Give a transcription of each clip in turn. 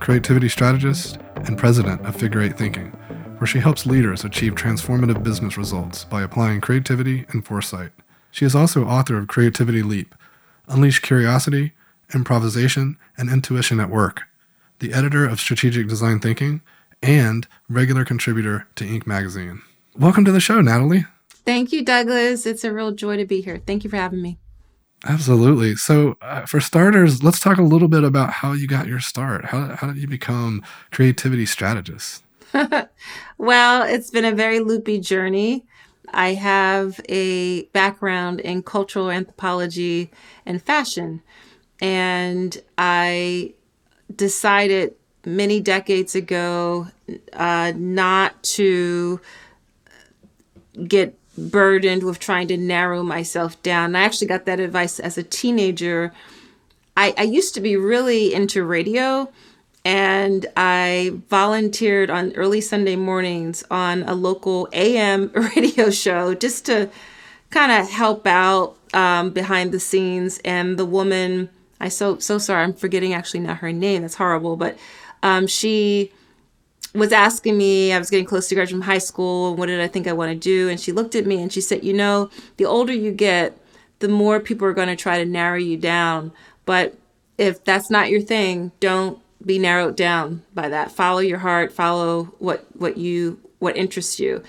creativity strategist and president of Figure Eight Thinking, where she helps leaders achieve transformative business results by applying creativity and foresight. She is also author of Creativity Leap Unleash Curiosity, Improvisation, and Intuition at Work, the editor of Strategic Design Thinking, and regular contributor to Inc. magazine. Welcome to the show, Natalie. Thank you, Douglas. It's a real joy to be here. Thank you for having me. Absolutely. So, uh, for starters, let's talk a little bit about how you got your start. How, how did you become creativity strategist? well, it's been a very loopy journey. I have a background in cultural anthropology and fashion, and I decided many decades ago uh, not to get burdened with trying to narrow myself down. I actually got that advice as a teenager. I, I used to be really into radio and I volunteered on early Sunday mornings on a local AM radio show just to kind of help out um, behind the scenes. And the woman, I so so sorry, I'm forgetting actually now her name. That's horrible, but um, she was asking me, I was getting close to graduating from high school, what did I think I want to do? And she looked at me and she said, You know, the older you get, the more people are going to try to narrow you down. But if that's not your thing, don't be narrowed down by that. Follow your heart, follow what what you what interests you.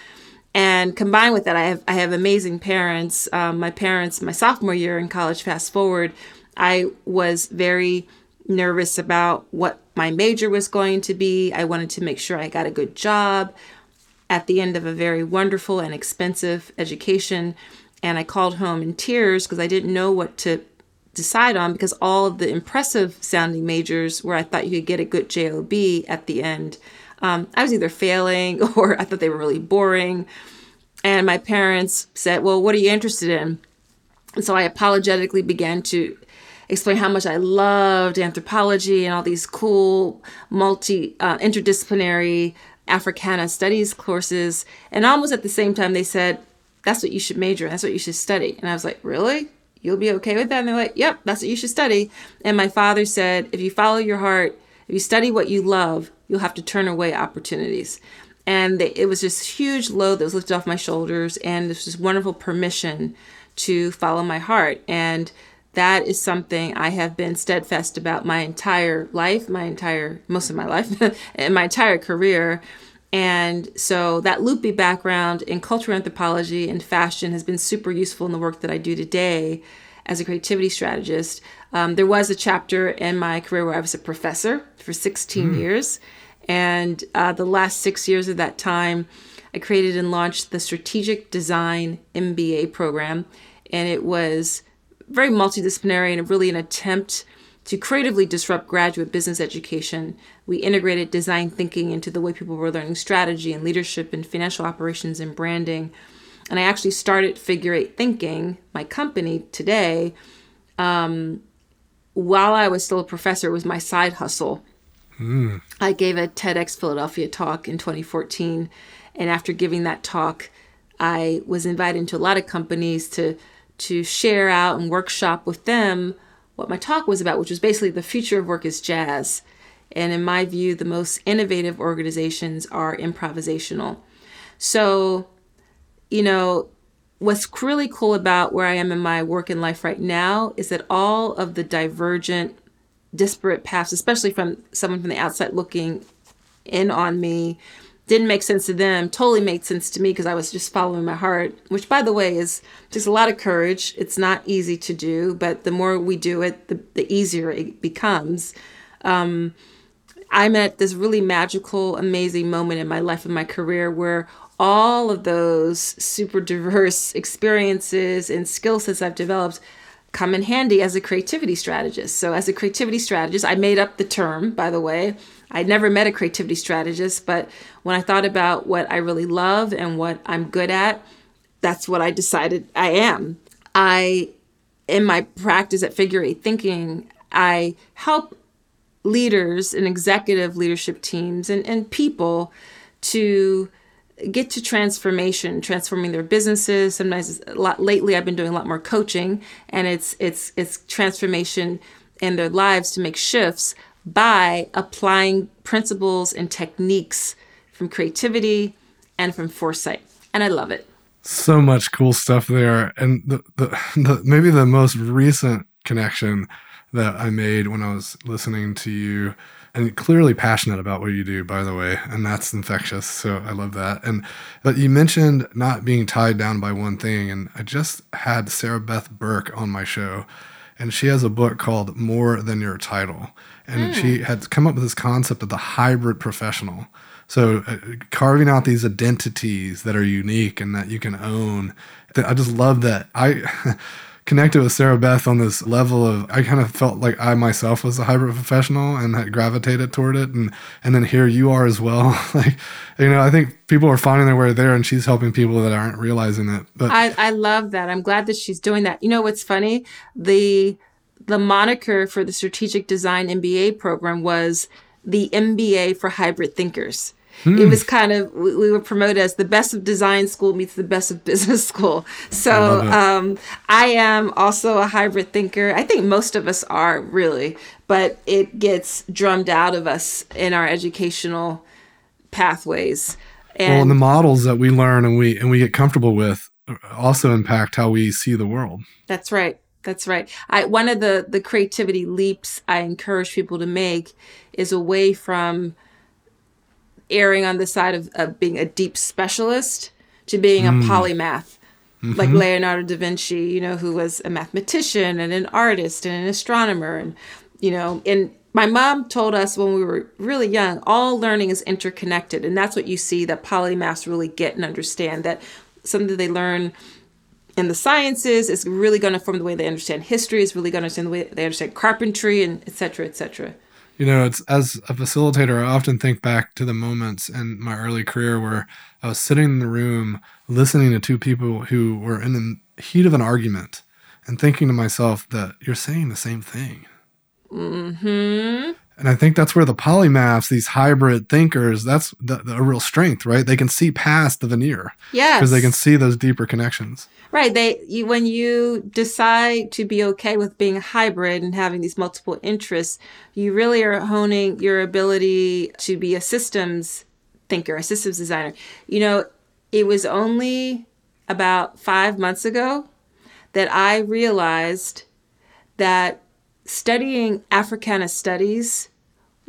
And combined with that, I have I have amazing parents. Um, my parents, my sophomore year in college, fast forward, I was very nervous about what my major was going to be. I wanted to make sure I got a good job at the end of a very wonderful and expensive education. And I called home in tears because I didn't know what to decide on because all of the impressive sounding majors where I thought you could get a good JOB at the end, um, I was either failing or I thought they were really boring. And my parents said, Well, what are you interested in? And so I apologetically began to explain how much I loved anthropology and all these cool multi uh, interdisciplinary Africana studies courses. And almost at the same time, they said, That's what you should major. That's what you should study. And I was like, Really? You'll be okay with that? And they're like, Yep, that's what you should study. And my father said, If you follow your heart, if you study what you love, you'll have to turn away opportunities. And they, it was this huge load that was lifted off my shoulders, and this was wonderful permission to follow my heart. And that is something I have been steadfast about my entire life, my entire, most of my life, and my entire career. And so that loopy background in cultural anthropology and fashion has been super useful in the work that I do today as a creativity strategist. Um, there was a chapter in my career where I was a professor for 16 mm. years. And uh, the last six years of that time, I created and launched the Strategic Design MBA program. And it was very multidisciplinary and really an attempt to creatively disrupt graduate business education. We integrated design thinking into the way people were learning strategy and leadership and financial operations and branding. And I actually started Figure Eight Thinking, my company today, um, while I was still a professor. It was my side hustle. Mm. I gave a TEDx Philadelphia talk in 2014. And after giving that talk, I was invited into a lot of companies to to share out and workshop with them what my talk was about, which was basically the future of work is jazz. And in my view, the most innovative organizations are improvisational. So, you know, what's really cool about where I am in my work and life right now is that all of the divergent, disparate paths, especially from someone from the outside looking in on me, didn't make sense to them totally made sense to me because I was just following my heart, which, by the way, is just a lot of courage. It's not easy to do, but the more we do it, the, the easier it becomes. Um, I'm at this really magical, amazing moment in my life and my career where all of those super diverse experiences and skill sets I've developed come in handy as a creativity strategist. So, as a creativity strategist, I made up the term, by the way. I never met a creativity strategist, but when I thought about what I really love and what I'm good at, that's what I decided I am. I, in my practice at Figure Eight Thinking, I help leaders and executive leadership teams and, and people to get to transformation, transforming their businesses. Sometimes a lot lately I've been doing a lot more coaching and it's it's it's transformation in their lives to make shifts by applying principles and techniques from creativity and from foresight. And I love it. So much cool stuff there. And the, the, the maybe the most recent connection that I made when I was listening to you and clearly passionate about what you do by the way and that's infectious so i love that and but you mentioned not being tied down by one thing and i just had sarah beth burke on my show and she has a book called more than your title. And mm. she had come up with this concept of the hybrid professional. So uh, carving out these identities that are unique and that you can own. I just love that. I connected with Sarah Beth on this level of I kind of felt like I myself was a hybrid professional and had gravitated toward it. And and then here you are as well. Like you know I think people are finding their way there and she's helping people that aren't realizing it. But I I love that. I'm glad that she's doing that. You know what's funny? The the moniker for the strategic design MBA program was the MBA for hybrid thinkers Hmm. It was kind of we, we, were promoted as the best of design school meets the best of business school. So I, um, I am also a hybrid thinker. I think most of us are really, but it gets drummed out of us in our educational pathways. And, well, and the models that we learn and we and we get comfortable with also impact how we see the world. That's right. That's right. I one of the the creativity leaps I encourage people to make is away from erring on the side of, of being a deep specialist to being mm. a polymath. Mm-hmm. Like Leonardo da Vinci, you know, who was a mathematician and an artist and an astronomer. And, you know, and my mom told us when we were really young, all learning is interconnected. And that's what you see that polymaths really get and understand that something they learn in the sciences is really going to form the way they understand history, is really going to understand the way they understand carpentry, and etc cetera, et cetera you know, it's as a facilitator, I often think back to the moments in my early career where I was sitting in the room listening to two people who were in the heat of an argument and thinking to myself that you're saying the same thing. Mm-hmm. And I think that's where the polymaths, these hybrid thinkers, that's the, the, a real strength, right? They can see past the veneer. Yes. Because they can see those deeper connections. Right. They you, when you decide to be okay with being hybrid and having these multiple interests, you really are honing your ability to be a systems thinker, a systems designer. You know, it was only about 5 months ago that I realized that studying Africana studies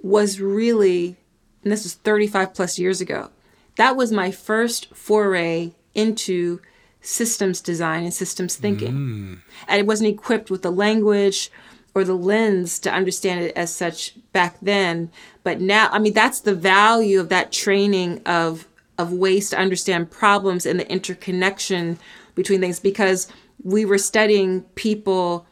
was really and this was 35 plus years ago. That was my first foray into systems design and systems thinking. Mm. And it wasn't equipped with the language or the lens to understand it as such back then. But now, I mean, that's the value of that training of of ways to understand problems and the interconnection between things because we were studying people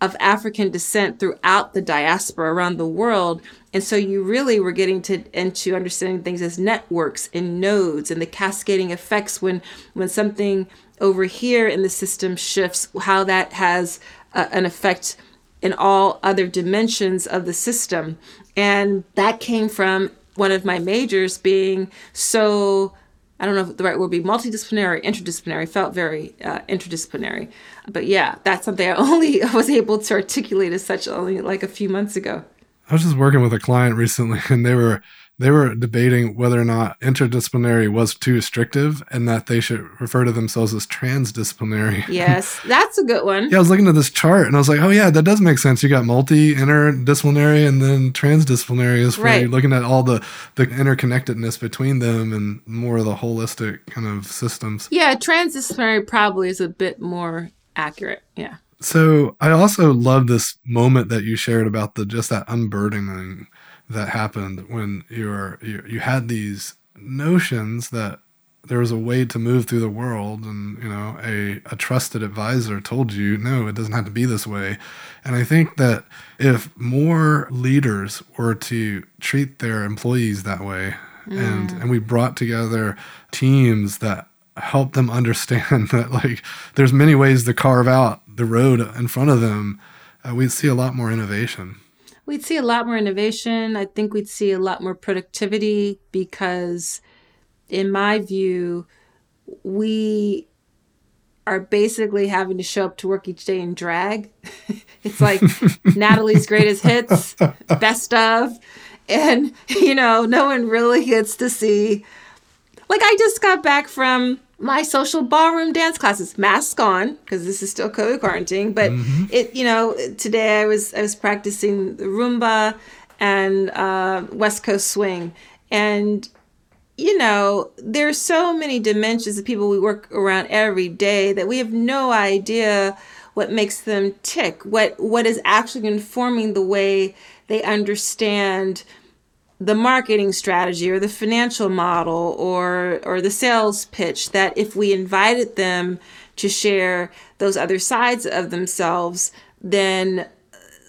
of African descent throughout the diaspora around the world. And so you really were getting to into understanding things as networks and nodes and the cascading effects when when something over here in the system shifts, how that has uh, an effect in all other dimensions of the system. And that came from one of my majors being so I don't know if the right word would be multidisciplinary interdisciplinary. Felt very uh, interdisciplinary, but yeah, that's something I only was able to articulate as such only like a few months ago. I was just working with a client recently, and they were they were debating whether or not interdisciplinary was too restrictive and that they should refer to themselves as transdisciplinary. Yes, that's a good one. yeah, I was looking at this chart and I was like, oh, yeah, that does make sense. You got multi, interdisciplinary, and then transdisciplinary is for right. looking at all the, the interconnectedness between them and more of the holistic kind of systems. Yeah, transdisciplinary probably is a bit more accurate. Yeah. So I also love this moment that you shared about the just that unburdening that happened when you're you, you had these notions that there was a way to move through the world and you know a, a trusted advisor told you no it doesn't have to be this way and i think that if more leaders were to treat their employees that way mm. and and we brought together teams that help them understand that like there's many ways to carve out the road in front of them uh, we'd see a lot more innovation we'd see a lot more innovation i think we'd see a lot more productivity because in my view, we are basically having to show up to work each day in drag. it's like Natalie's greatest hits, best of. And, you know, no one really gets to see. Like, I just got back from my social ballroom dance classes, mask on, because this is still COVID quarantine. But mm-hmm. it, you know, today I was I was practicing the Rumba and uh, West Coast swing, and you know, there's so many dimensions of people we work around every day that we have no idea what makes them tick, what what is actually informing the way they understand the marketing strategy or the financial model or or the sales pitch that if we invited them to share those other sides of themselves, then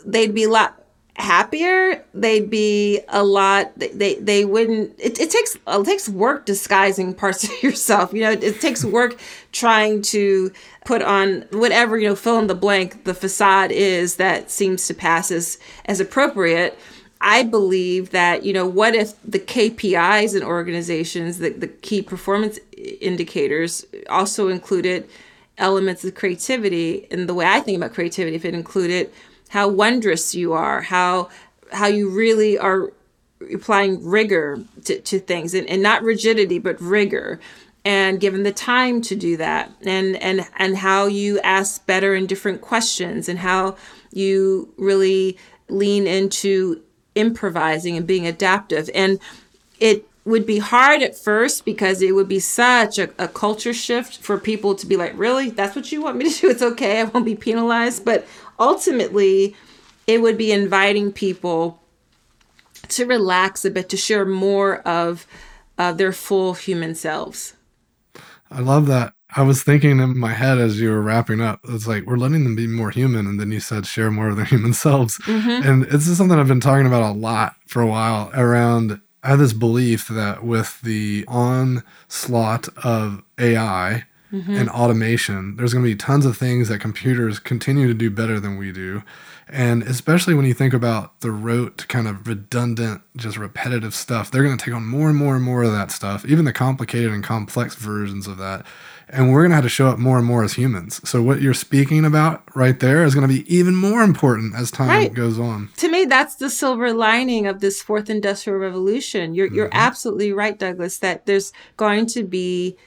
they'd be a lot happier. They'd be a lot they they wouldn't it, it takes it takes work disguising parts of yourself you know it, it, takes work trying to put on whatever you know fill in the blank the facade is that seems to pass as as appropriate i believe that you know what if the kpis in organizations the, the key performance indicators also included elements of creativity and the way i think about creativity if it included how wondrous you are, how how you really are applying rigor to, to things and, and not rigidity but rigor and given the time to do that and and and how you ask better and different questions and how you really lean into improvising and being adaptive and it would be hard at first because it would be such a, a, culture shift for people to be like, really? That's what you want me to do? It's okay. I won't be penalized. But ultimately, it would be inviting people to relax a bit, to share more of uh, their full human selves. I love that. I was thinking in my head as you were wrapping up, it's like we're letting them be more human. And then you said share more of their human selves. Mm-hmm. And this is something I've been talking about a lot for a while around. I have this belief that with the onslaught of AI, mm-hmm. and automation. There's going to be tons of things that computers continue to do better than we do. And especially when you think about the rote, kind of redundant, just repetitive stuff, they're going to take on more and more and more of that stuff, even the complicated and complex versions of that. And we're going to have to show up more and more as humans. So, what you're speaking about right there is going to be even more important as time right. goes on. To me, that's the silver lining of this fourth industrial revolution. You're, mm-hmm. you're absolutely right, Douglas, that there's going to be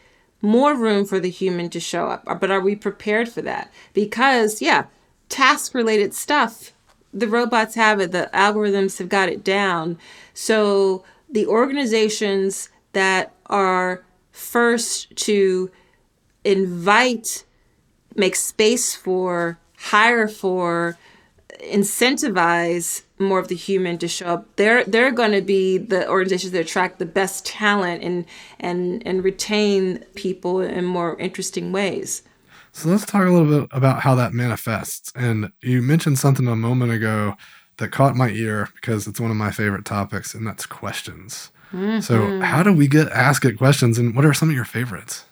more room for the human to show up. But are we prepared for that? Because, yeah, task related stuff, the robots have it, the algorithms have got it down. So the organizations that are first to invite, make space for, hire for, incentivize more of the human to show up. They're they're going to be the organizations that attract the best talent and and and retain people in more interesting ways. So let's talk a little bit about how that manifests. And you mentioned something a moment ago that caught my ear because it's one of my favorite topics and that's questions. Mm-hmm. so how do we get asked it questions and what are some of your favorites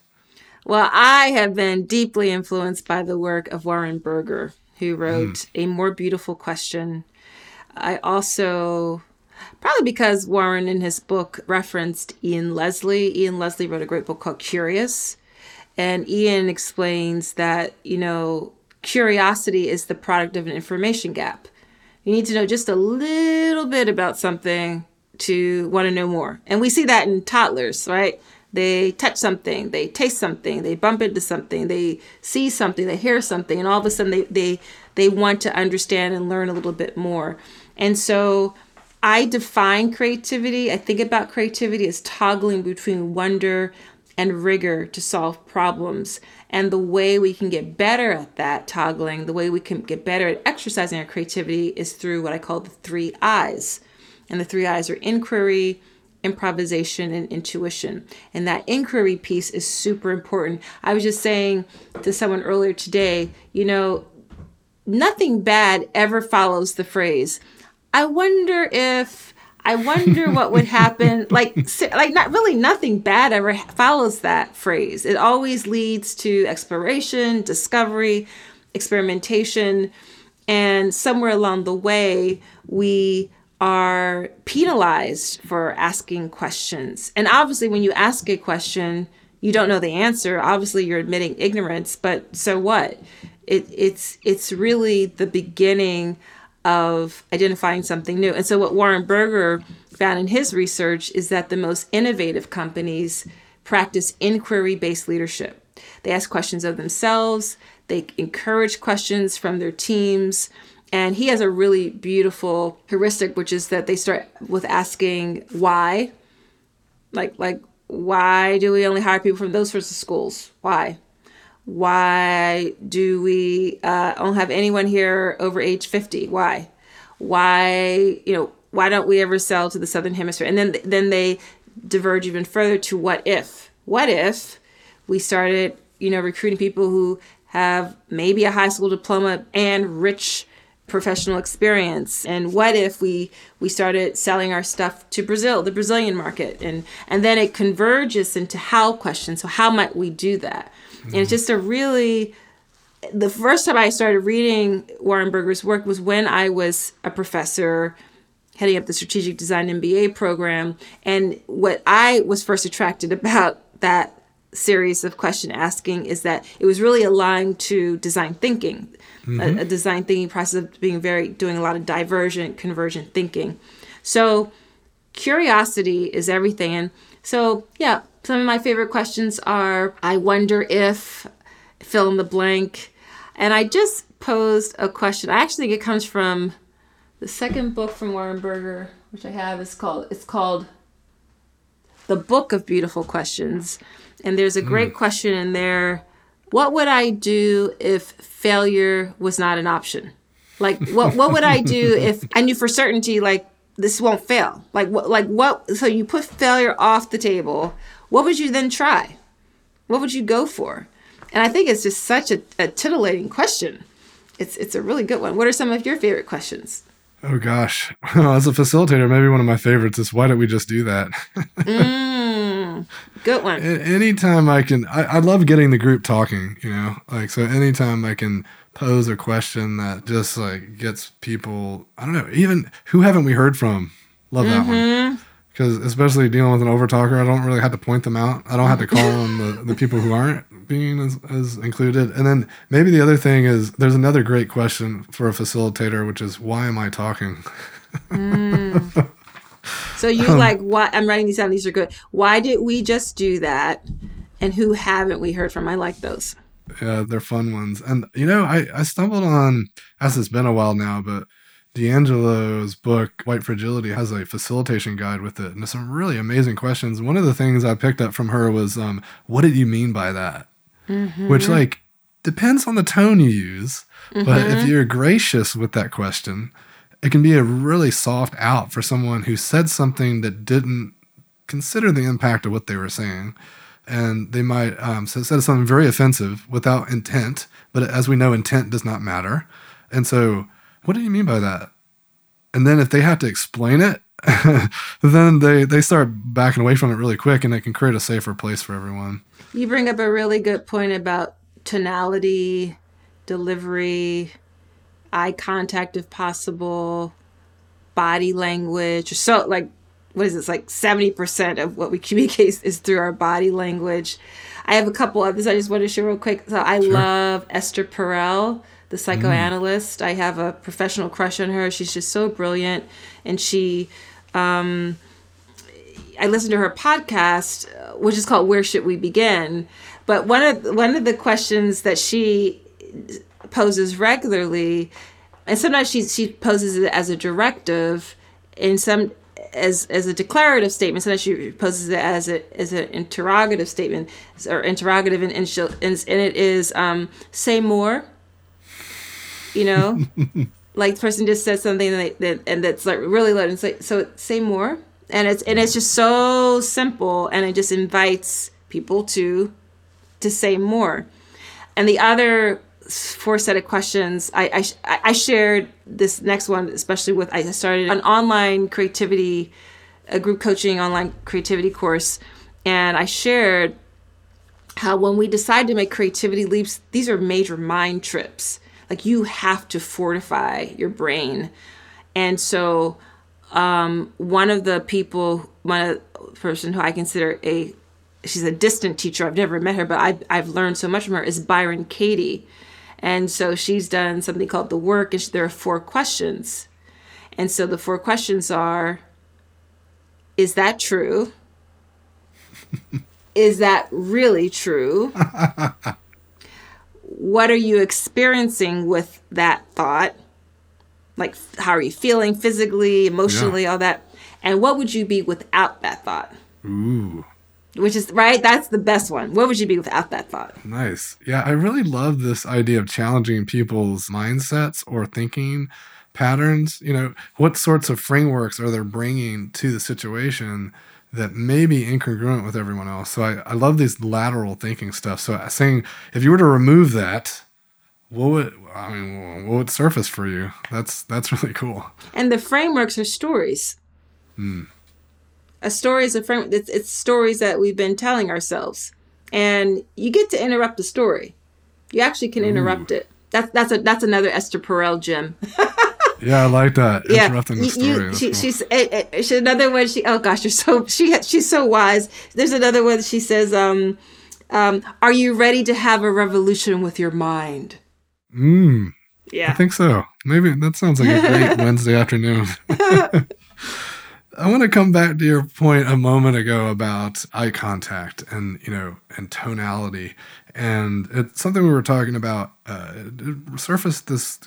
well i have been deeply influenced by the work of warren berger who wrote mm. A More Beautiful Question. I also, probably because Warren in his book referenced Ian Leslie. Ian Leslie wrote a great book called Curious. And Ian explains that, you know, curiosity is the product of an information gap. You need to know just a little bit about something to want to know more. And we see that in toddlers, right? They touch something, they taste something, they bump into something, they see something, they hear something, and all of a sudden they they they want to understand and learn a little bit more. And so I define creativity. I think about creativity as toggling between wonder and rigor to solve problems. And the way we can get better at that toggling, the way we can get better at exercising our creativity is through what I call the three I's. And the three I's are inquiry, improvisation, and intuition. And that inquiry piece is super important. I was just saying to someone earlier today, you know, nothing bad ever follows the phrase, I wonder if. I wonder what would happen. Like, like not really nothing bad ever follows that phrase. It always leads to exploration, discovery, experimentation, and somewhere along the way, we are penalized for asking questions. And obviously, when you ask a question, you don't know the answer. Obviously, you're admitting ignorance, but so what? It, it's it's really the beginning of identifying something new. And so, what Warren Berger found in his research is that the most innovative companies practice inquiry based leadership. They ask questions of themselves, they encourage questions from their teams, and he has a really beautiful heuristic, which is that they start with asking why. Like, like, why do we only hire people from those sorts of schools? Why? Why do we uh, only have anyone here over age 50? Why? Why, you know, why don't we ever sell to the Southern Hemisphere? And then, then they diverge even further to what if? What if we started, you know, recruiting people who have maybe a high school diploma and rich professional experience? And what if we we started selling our stuff to Brazil the Brazilian market? And and then it converges into how questions so how might we do that? Mm-hmm. and it's just a really the first time I started reading Warren Berger's work was when I was a professor heading up the strategic design MBA program. And what I was first attracted about that series of question asking is that it was really aligned to design thinking mm-hmm. a, a, design thinking process of being very doing a lot of divergent convergent thinking. So curiosity is everything. And so yeah some of my favorite questions are i wonder if fill in the blank. And i just posed a question. I actually think it comes from the second book from warren berger which i have. Is called it's called the book of beautiful questions and there's a great mm. question in there what would I do if failure was not an option? Like what what would I do if I knew for certainty like this won't fail? Like what like what so you put failure off the table. What would you then try? What would you go for? And I think it's just such a, a titillating question. It's it's a really good one. What are some of your favorite questions? Oh gosh. As a facilitator, maybe one of my favorites is why don't we just do that? mm, good one. Anytime I can, I, I love getting the group talking, you know, like, so anytime I can pose a question that just like gets people, I don't know, even who haven't we heard from? Love that mm-hmm. one. Because especially dealing with an overtalker, I don't really have to point them out. I don't have to call on the, the people who aren't being as, as included. And then maybe the other thing is there's another great question for a facilitator, which is why am I talking? mm. So you um, like what I'm writing these down. These are good. Why did we just do that? And who haven't we heard from? I like those. Yeah, they're fun ones. And you know, I, I stumbled on as it's been a while now, but DiAngelo's book, White Fragility, has a facilitation guide with it. And some really amazing questions. One of the things I picked up from her was, um, what did you mean by that? mm-hmm. which like depends on the tone you use. Mm-hmm. But if mm-hmm. you're gracious with that question, it can be a really soft out for someone who said something that didn't consider the impact of what they were saying. And they might um, say something very offensive without intent, but as we know, intent does not matter. And so, what do you mean by that? And then if they have to explain it, then they, they start backing away from it really quick and it can create a safer place for everyone. You bring up a really good point about tonality, delivery, eye contact if possible, body language. So, like, what is this? Like 70% of what we communicate is through our body language. I have a couple others I just want to share real quick. So, I sure. love Esther Perel, the psychoanalyst. Mm. I have a professional crush on her. She's just so brilliant. And she, um, I listened to her podcast, which is called "Where Should We Begin." But one of one of the questions that she poses regularly, and sometimes she she poses it as a directive, and some as as a declarative statement. Sometimes she poses it as a as an interrogative statement or interrogative, and and, she'll, and, and it is um, say more. You know, like the person just says something and, they, and that's like really loud and say so say more and it's and it's just so simple and it just invites people to to say more and the other four set of questions I, I i shared this next one especially with i started an online creativity a group coaching online creativity course and i shared how when we decide to make creativity leaps these are major mind trips like you have to fortify your brain and so um, one of the people, one person who I consider a, she's a distant teacher. I've never met her, but I've, I've learned so much from her is Byron Katie. And so she's done something called the work, and there are four questions. And so the four questions are Is that true? is that really true? what are you experiencing with that thought? like how are you feeling physically emotionally yeah. all that and what would you be without that thought ooh which is right that's the best one what would you be without that thought nice yeah i really love this idea of challenging people's mindsets or thinking patterns you know what sorts of frameworks are they bringing to the situation that may be incongruent with everyone else so i, I love these lateral thinking stuff so saying if you were to remove that what would I mean? What would surface for you? That's that's really cool. And the frameworks are stories. Hmm. A story is a frame. It's, it's stories that we've been telling ourselves, and you get to interrupt the story. You actually can interrupt Ooh. it. That's that's a that's another Esther Perel gem. yeah, I like that. Yeah, Interrupting the story. You, she, cool. She's it, it, she, another one. She oh gosh, you're so she she's so wise. There's another one. She says, um, um, "Are you ready to have a revolution with your mind?" Mm. Yeah. I think so. Maybe that sounds like a great Wednesday afternoon. I want to come back to your point a moment ago about eye contact and you know and tonality, and it's something we were talking about. Uh, it surfaced this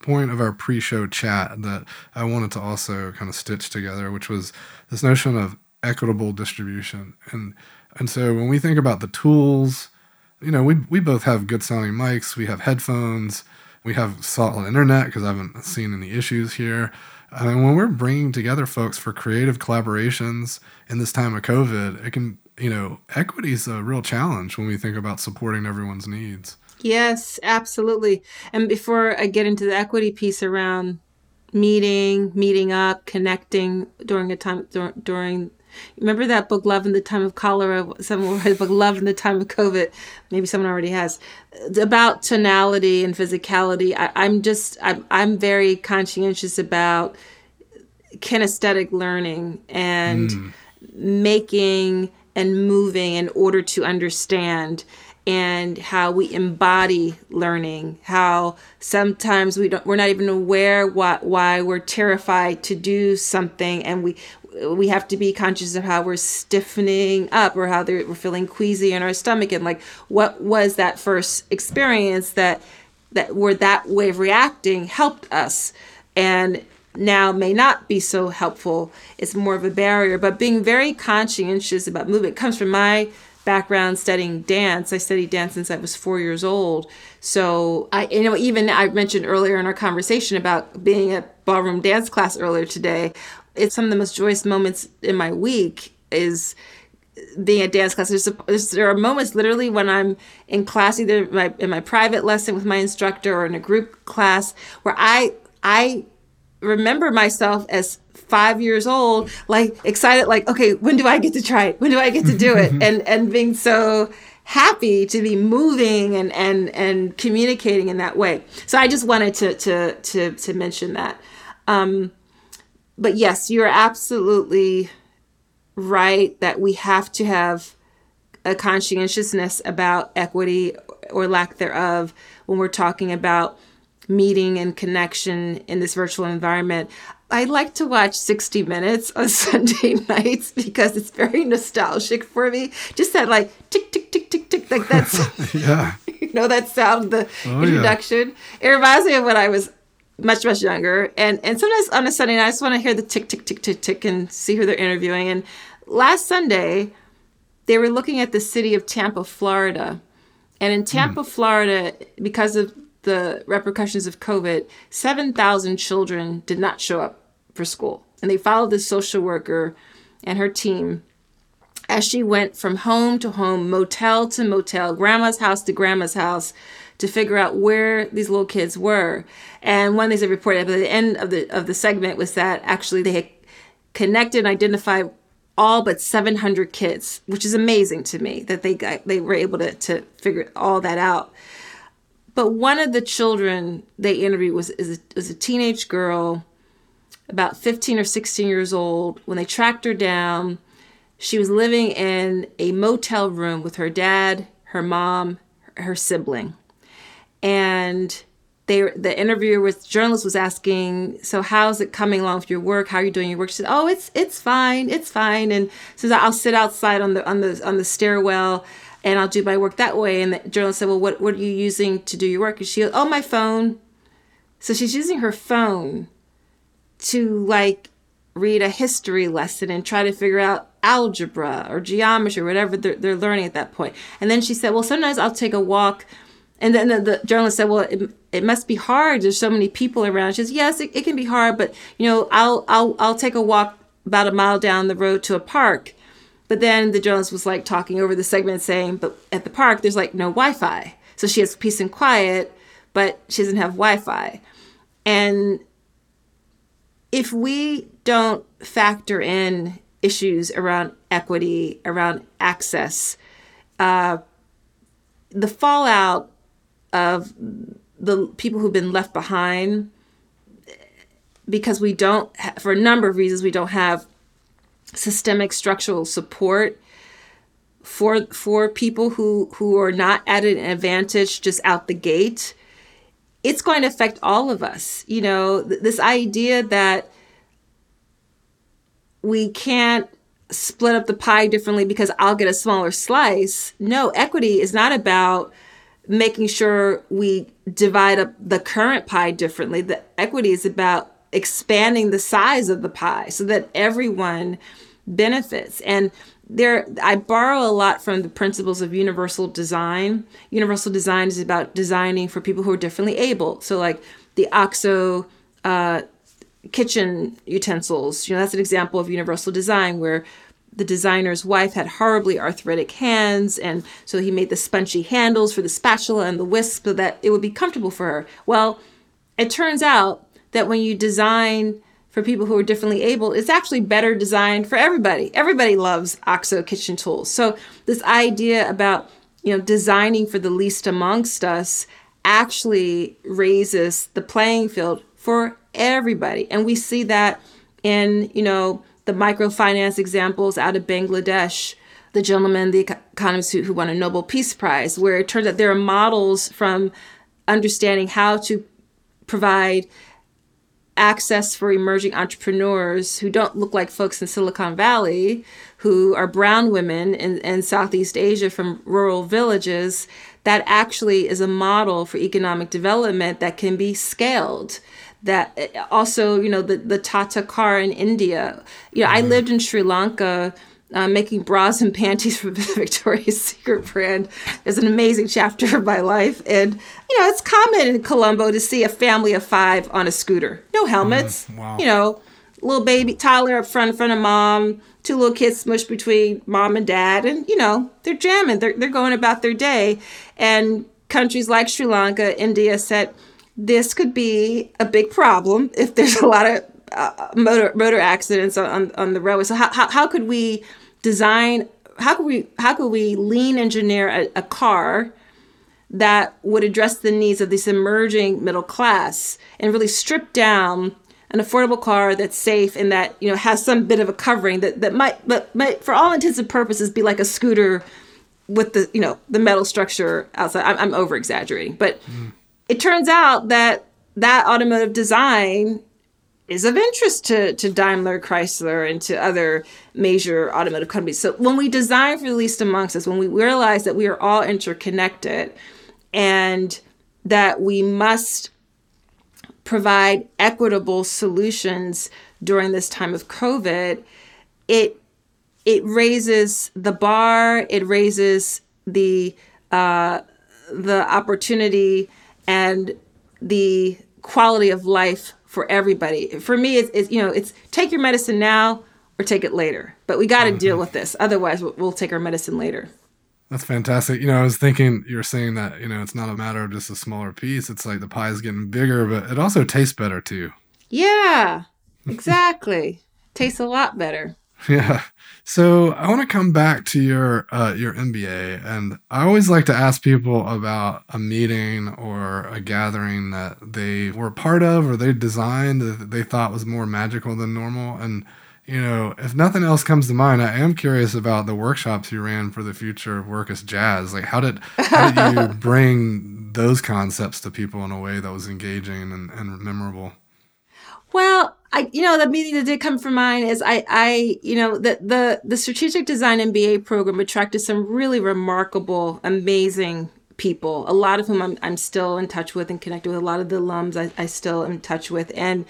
point of our pre-show chat that I wanted to also kind of stitch together, which was this notion of equitable distribution, and and so when we think about the tools you know, we we both have good sounding mics. We have headphones. We have solid internet because I haven't seen any issues here. I mean, when we're bringing together folks for creative collaborations in this time of COVID, it can, you know, equity is a real challenge when we think about supporting everyone's needs. Yes, absolutely. And before I get into the equity piece around meeting, meeting up, connecting during a time during Remember that book, Love in the Time of Cholera? Someone read the book, Love in the Time of COVID. Maybe someone already has. About tonality and physicality. I, am just, I'm, I'm very conscientious about kinesthetic learning and mm. making and moving in order to understand and how we embody learning how sometimes we don't we're not even aware what why we're terrified to do something and we we have to be conscious of how we're stiffening up or how we're feeling queasy in our stomach. And like what was that first experience that that where that way of reacting helped us and now may not be so helpful. It's more of a barrier. But being very conscientious about movement comes from my background studying dance. I studied dance since i was four years old. So i you know even i mentioned earlier in our conversation about being at ballroom dance class earlier today it's some of the most joyous moments in my week is being at dance class. There's, a, there's, there are moments literally when I'm in class, either my, in my private lesson with my instructor or in a group class, where I I remember myself as five years old, like excited, like okay, when do I get to try it? When do I get to do it? and and being so happy to be moving and and and communicating in that way. So I just wanted to to to to mention that. Um, but yes, you're absolutely right that we have to have a conscientiousness about equity or lack thereof when we're talking about meeting and connection in this virtual environment. I like to watch 60 Minutes on Sunday nights because it's very nostalgic for me. Just that like tick tick tick tick tick like that's yeah. you know that sound the oh, introduction. Yeah. It reminds me of when I was much much younger. And and sometimes on a sunday night i just want to hear the tick tick tick tick tick and see who they're interviewing. And last sunday they were looking at the city of tampa florida. And in tampa mm. florida because of the repercussions of covid 7000 children did not show up for school. And they followed the social worker and her team as she went from home to home, motel to motel, grandma's house to grandma's house to figure out where these little kids were. And one of the things they reported at the end of the of the segment was that actually they had connected and identified all but 700 kids, which is amazing to me that they got, they were able to, to figure all that out. But one of the children they interviewed was, a, was a teenage girl, about 15 or 16 years old. When they tracked her down, she was living in a motel room with her dad, her mom, her sibling. And they the interviewer with journalist was asking, "So how's it coming along with your work? How are you doing your work?" She said, "Oh, it's it's fine, it's fine." And says, "I'll sit outside on the on the on the stairwell." And I'll do my work that way. And the journalist said, Well, what, what are you using to do your work? And she goes, Oh, my phone. So she's using her phone to like read a history lesson and try to figure out algebra or geometry or whatever they're, they're learning at that point. And then she said, Well, sometimes I'll take a walk and then the, the, journalist said, "Well, it, it must be hard. There's so many people around." She says, "Yes, it, it can be hard, but you know, I'll I'll I'll take a walk about a mile down the road to a park." But then the journalist was like talking over the segment, saying, "But at the park, there's like no Wi-Fi, so she has peace and quiet, but she doesn't have Wi-Fi." And if we don't factor in issues around equity, around access, uh, the fallout of the people who've been left behind because we don't for a number of reasons we don't have systemic structural support for for people who who are not at an advantage just out the gate. It's going to affect all of us you know th- this idea that we can't split up the pie differently because I'll get a smaller slice. No equity is not about making sure we divide up the current pie differently. The equity is about expanding the size of the pie so that everyone benefits. And there I borrow a lot from the principles of universal design. Universal design is about designing for people who are differently able. So like the OXO uh, kitchen utensils, you know, that's an example of universal design where the designer's wife had horribly arthritic hands, and so he made the spongy handles for the spatula and the whisk so that it would be comfortable for her. Well, it turns out that when you design for people who are differently able, it's actually better designed for everybody. Everybody loves OXO kitchen tools. So this idea about you know designing for the least amongst us actually raises the playing field for everybody, and we see that in you know the microfinance examples out of Bangladesh, the gentleman, the economist who, who won a Nobel Peace Prize, where it turns out there are models from understanding how to provide access for emerging entrepreneurs who don't look like folks in Silicon Valley, who are brown women in, in Southeast Asia from rural villages, that actually is a model for economic development that can be scaled that also you know the the Tata car in India. You know, mm-hmm. I lived in Sri Lanka. Uh, making bras and panties for the Victoria's Secret brand is an amazing chapter of my life, and you know it's common in Colombo to see a family of five on a scooter, no helmets. Mm, wow. You know, little baby toddler up front in front of mom, two little kids smushed between mom and dad, and you know they're jamming, they're they're going about their day, and countries like Sri Lanka, India set this could be a big problem if there's a lot of uh, motor motor accidents on, on the roadway. So how, how, how could we design? How could we how could we lean engineer a, a car that would address the needs of this emerging middle class and really strip down an affordable car that's safe and that you know has some bit of a covering that that might but might for all intents and purposes be like a scooter with the you know the metal structure outside. I'm, I'm over exaggerating, but. Mm it turns out that that automotive design is of interest to, to Daimler, Chrysler, and to other major automotive companies. So when we design for the least amongst us, when we realize that we are all interconnected and that we must provide equitable solutions during this time of COVID, it it raises the bar, it raises the uh, the opportunity and the quality of life for everybody. For me, it's, it's you know, it's take your medicine now or take it later. But we got to mm-hmm. deal with this. Otherwise, we'll, we'll take our medicine later. That's fantastic. You know, I was thinking you were saying that, you know, it's not a matter of just a smaller piece. It's like the pie is getting bigger, but it also tastes better too. Yeah, exactly. tastes a lot better. Yeah. So I want to come back to your uh, your MBA, and I always like to ask people about a meeting or a gathering that they were part of or they designed that they thought was more magical than normal. And you know, if nothing else comes to mind, I am curious about the workshops you ran for the future of work as jazz. Like, how did how did you bring those concepts to people in a way that was engaging and, and memorable? Well, I, you know, the meeting that did come from mine is I, I, you know, the, the, the strategic design MBA program attracted some really remarkable, amazing people, a lot of whom I'm, I'm still in touch with and connected with. A lot of the alums I, I still am in touch with. And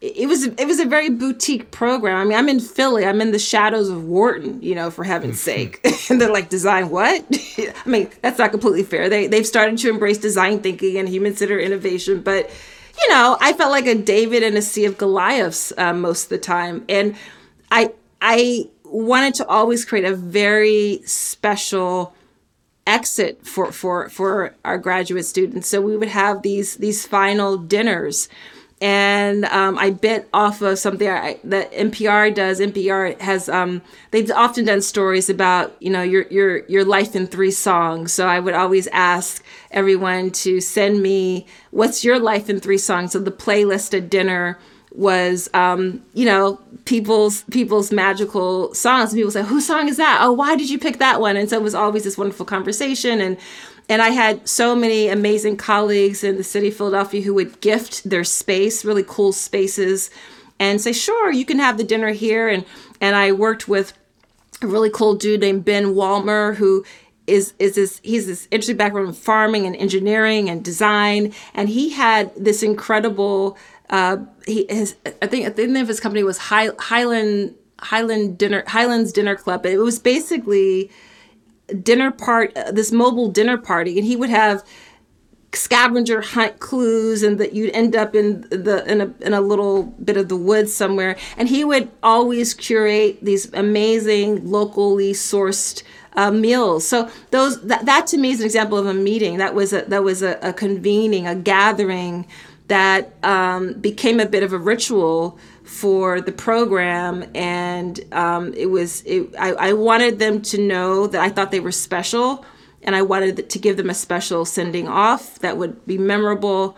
it was, it was a very boutique program. I mean, I'm in Philly, I'm in the shadows of Wharton, you know, for heaven's sake. and they're like, design what? I mean, that's not completely fair. They, they've started to embrace design thinking and human centered innovation, but you know, I felt like a David in a sea of Goliaths uh, most of the time, and I I wanted to always create a very special exit for for for our graduate students. So we would have these these final dinners and um, I bit off of something I, that NPR does. NPR has um, they've often done stories about you know your your your life in three songs. So I would always ask everyone to send me what's your life in three songs. So the playlist at dinner was um, you know people's people's magical songs. People say, "Whose song is that? Oh, why did you pick that one?" And so it was always this wonderful conversation and and I had so many amazing colleagues in the city of Philadelphia who would gift their space, really cool spaces, and say, "Sure, you can have the dinner here." And and I worked with a really cool dude named Ben Walmer who is is this he's this interesting background in farming and engineering and design, and he had this incredible. Uh, he his I think the name of his company was High, Highland Highland Dinner Highlands Dinner Club. It was basically dinner part uh, this mobile dinner party and he would have scavenger hunt clues and that you'd end up in the in a in a little bit of the woods somewhere. And he would always curate these amazing locally sourced uh, meals. So those that, that to me is an example of a meeting. That was a that was a, a convening a gathering that um, became a bit of a ritual for the program and um, it was it, I, I wanted them to know that i thought they were special and i wanted to give them a special sending off that would be memorable.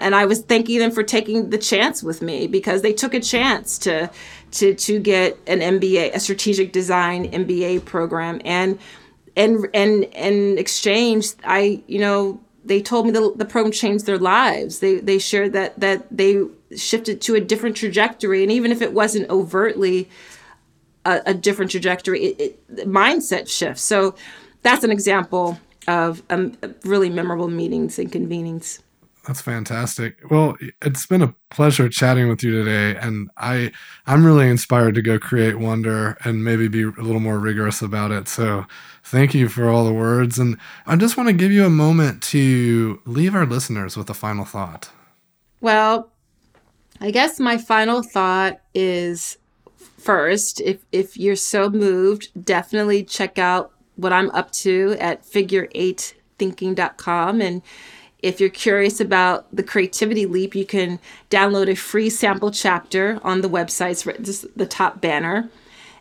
And i was thanking them for taking the chance with me because they took a chance to to to get an mba a strategic design mba program and and and in exchange i you know they told me the, the program changed their lives. They they shared that that they shifted to a different trajectory and even if it wasn't overtly a, a different trajectory it, it, mindset shifts so that's an example of um, really memorable meetings and convenings that's fantastic. Well, it's been a pleasure chatting with you today, and I I'm really inspired to go create wonder and maybe be a little more rigorous about it. So, thank you for all the words, and I just want to give you a moment to leave our listeners with a final thought. Well, I guess my final thought is first, if if you're so moved, definitely check out what I'm up to at figure8thinking.com and if you're curious about the creativity leap, you can download a free sample chapter on the website. It's just the top banner.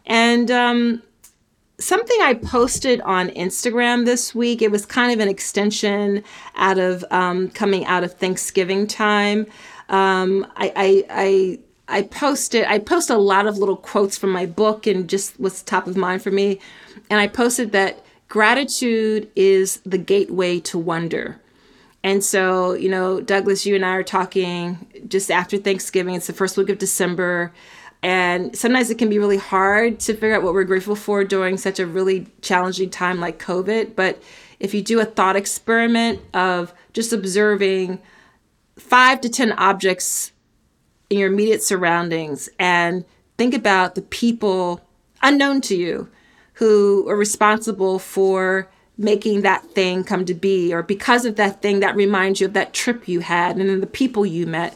And um, something I posted on Instagram this week, it was kind of an extension out of um, coming out of Thanksgiving time. Um, I, I, I I posted I post a lot of little quotes from my book and just what's top of mind for me. And I posted that gratitude is the gateway to wonder. And so, you know, Douglas, you and I are talking just after Thanksgiving. It's the first week of December. And sometimes it can be really hard to figure out what we're grateful for during such a really challenging time like COVID. But if you do a thought experiment of just observing five to 10 objects in your immediate surroundings and think about the people unknown to you who are responsible for making that thing come to be or because of that thing that reminds you of that trip you had and then the people you met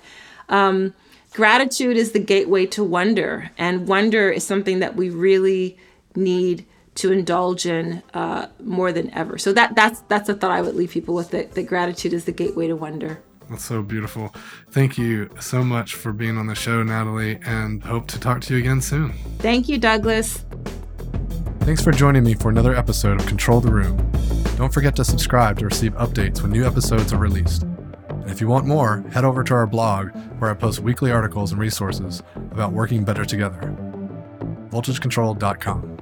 um, Gratitude is the gateway to wonder, and wonder is something that we really need to indulge in uh, more than ever. So that that's that's a thought I would leave people with. That, that gratitude is the gateway to wonder. That's so beautiful. Thank you so much for being on the show, Natalie, and hope to talk to you again soon. Thank you, Douglas. Thanks for joining me for another episode of Control the Room. Don't forget to subscribe to receive updates when new episodes are released. And if you want more, head over to our blog where I post weekly articles and resources about working better together. VoltageControl.com.